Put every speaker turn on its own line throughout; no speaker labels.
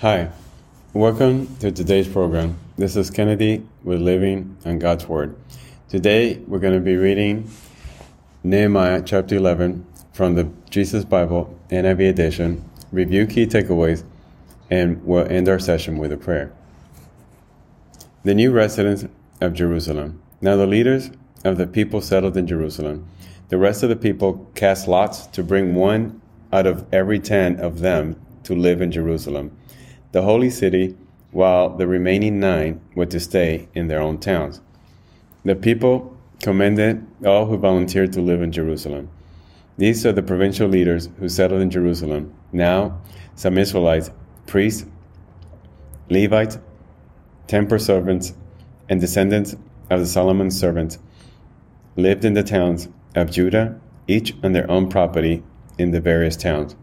Hi, welcome to today's program. This is Kennedy with Living on God's Word. Today we're going to be reading Nehemiah chapter 11 from the Jesus Bible NIV edition, review key takeaways, and we'll end our session with a prayer. The new residents of Jerusalem. Now the leaders of the people settled in Jerusalem. The rest of the people cast lots to bring one out of every ten of them to live in Jerusalem the holy city, while the remaining nine were to stay in their own towns. The people commended all who volunteered to live in Jerusalem. These are the provincial leaders who settled in Jerusalem. Now, some Israelites, priests, Levites, temple servants, and descendants of the Solomon servants lived in the towns of Judah, each on their own property in the various towns,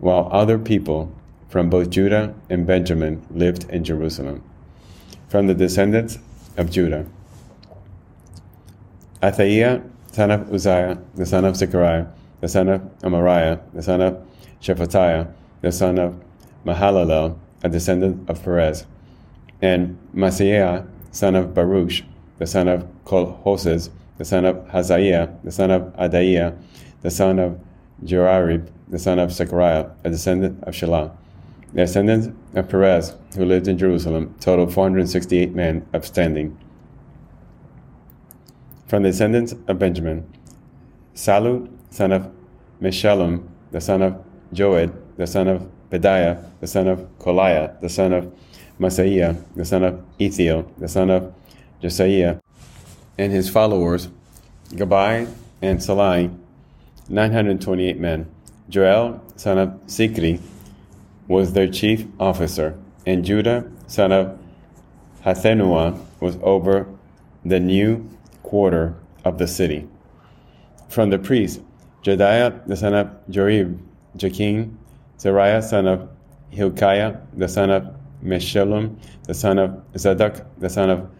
while other people from both Judah and Benjamin lived in Jerusalem. From the descendants of Judah, Athaiah, son of Uzziah, the son of Zechariah, the son of Amariah, the son of Shephatiah, the son of Mahalalel, a descendant of Perez, and Maaseiah, son of Baruch, the son of Colhoses, the son of Hazaiah, the son of Adaiah, the son of Jerarib, the son of Zechariah, a descendant of Shelah. The descendants of Perez, who lived in Jerusalem, totaled 468 men upstanding. From the descendants of Benjamin, Sallu, son of Meshullam, the son of Joed, the son of Pedaiah, the son of Kolaiah, the son of Maaseiah, the son of Ithiel, the son of Josiah, and his followers, Gabbai and Sallai, 928 men. Joel, son of Zikri, was their chief officer, and Judah, son of Hathenua, was over the new quarter of the city. From the priests, Jedaiah, the son of Joib, Jakin, Seraiah, son of Hilkiah, the son of Meshullam, the son of Zadok, the son of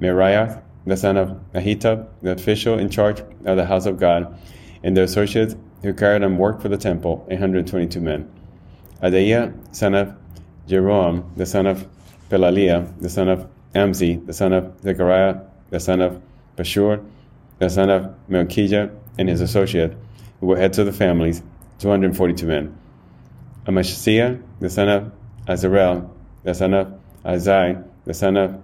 Meriah, the son of Ahitub, the official in charge of the house of God, and the associates who carried on work for the temple, 122 men. Adaiah, son of Jeroham, the son of Pelaliah, the son of Amzi, the son of Zechariah, the son of Pashhur, the son of Malkijah, and his associate, who were heads of the families, 242 men. Amashasiah, the son of Azarel, the son of Ahzai, the son of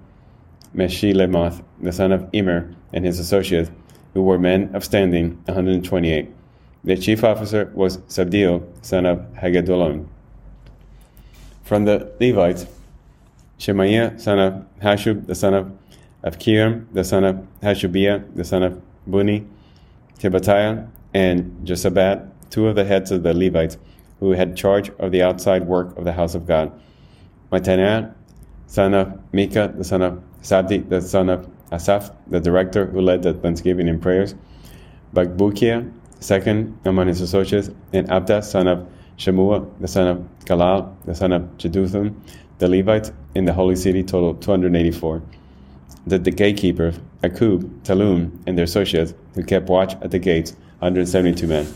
Meshillemoth, the son of Immer, and his associates, who were men of standing, 128. The chief officer was Zabdiel, son of Hagedolon. From the Levites, Shemaiah, son of Hasshub, the son of Avkiram, the son of Hashabiah, the son of Bunni, Tibatiah, and Jozabad, two of the heads of the Levites, who had charge of the outside work of the house of God. Mattaniah, son of Micah, the son of Zabdi, the son of Asaph, the director who led the thanksgiving and prayers. Bakbukiah, second among his associates, and Abda, son of Shemua, the son of Galal, the son of Jeduthun, the Levites in the holy city total 284. The, the gatekeepers, Akkub, Talum, and their associates, who kept watch at the gates, 172 men.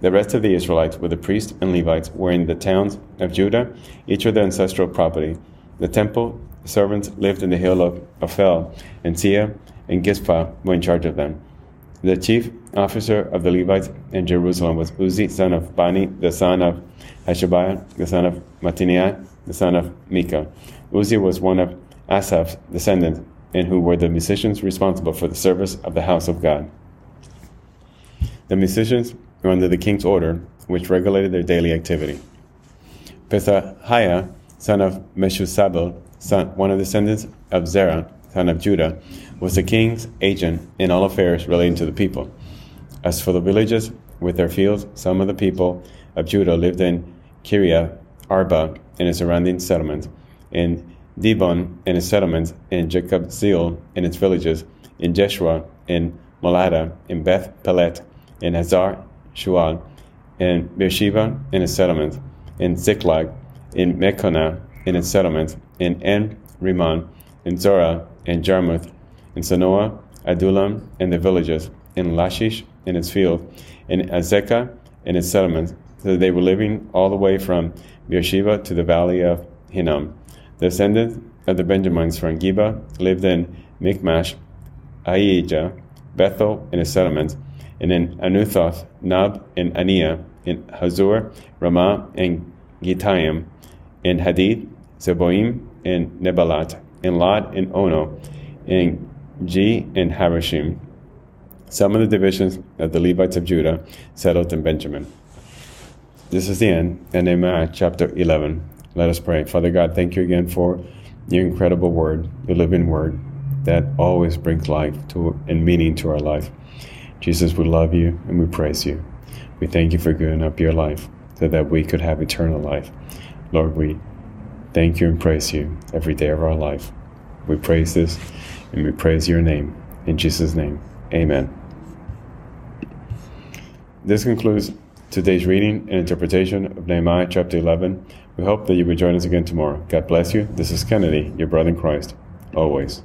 The rest of the Israelites, with the priests and Levites, were in the towns of Judah, each with their ancestral property. The temple servants lived in the hill of Ophel, and Ziha and Gishpa were in charge of them. The chief officer of the Levites in Jerusalem was Uzzi, son of Bani, the son of Hashabiah, the son of Mattaniah, the son of Micah. Uzzi was one of Asaph's descendants, and who were the musicians responsible for the service of the house of God. The musicians were under the king's order, which regulated their daily activity. Pethahiah, son of Meshezabel, son, one of the descendants of Zerah, son of Judah, was the king's agent in all affairs relating to the people. As for the villages with their fields, some of the people of Judah lived in Kiriath Arba and its surrounding settlements, in Dibon and its settlements, in Jekabzeel and its villages, in Jeshua, in Moladah, in Beth Pelet, in Hazar Shual, in Beersheba and its settlements, in Ziklag, in Mekonah and its settlements, in En Rimmon, in Zorah, in Jarmuth, in Zanoah, Adullam and the villages, in Lashish, and its field, in Azekah and its settlements, so they were living all the way from Beersheba to the valley of Hinnom. The descendants of the Benjamites from Geba lived in Michmash, Aijah, Bethel and its settlements, and in Anathoth, Nob, and Ania, in Hazor, Ramah, and Gittaim, in Hadid, Zeboim, and Neballat, in Lod, and Ono, in G, and Harashim. Some of the divisions of the Levites of Judah settled in Benjamin. This is the end, and Nehemiah chapter 11. Let us pray. Father God, thank you again for your incredible word, your living word that always brings life to and meaning to our life. Jesus, we love you and we praise you. We thank you for giving up your life so that we could have eternal life. Lord, we thank you and praise you every day of our life. We praise this and we praise your name. In Jesus' name, amen. This concludes today's reading and interpretation of Nehemiah chapter 11. We hope that you will join us again tomorrow. God bless you. This is Kennedy, your brother in Christ, always.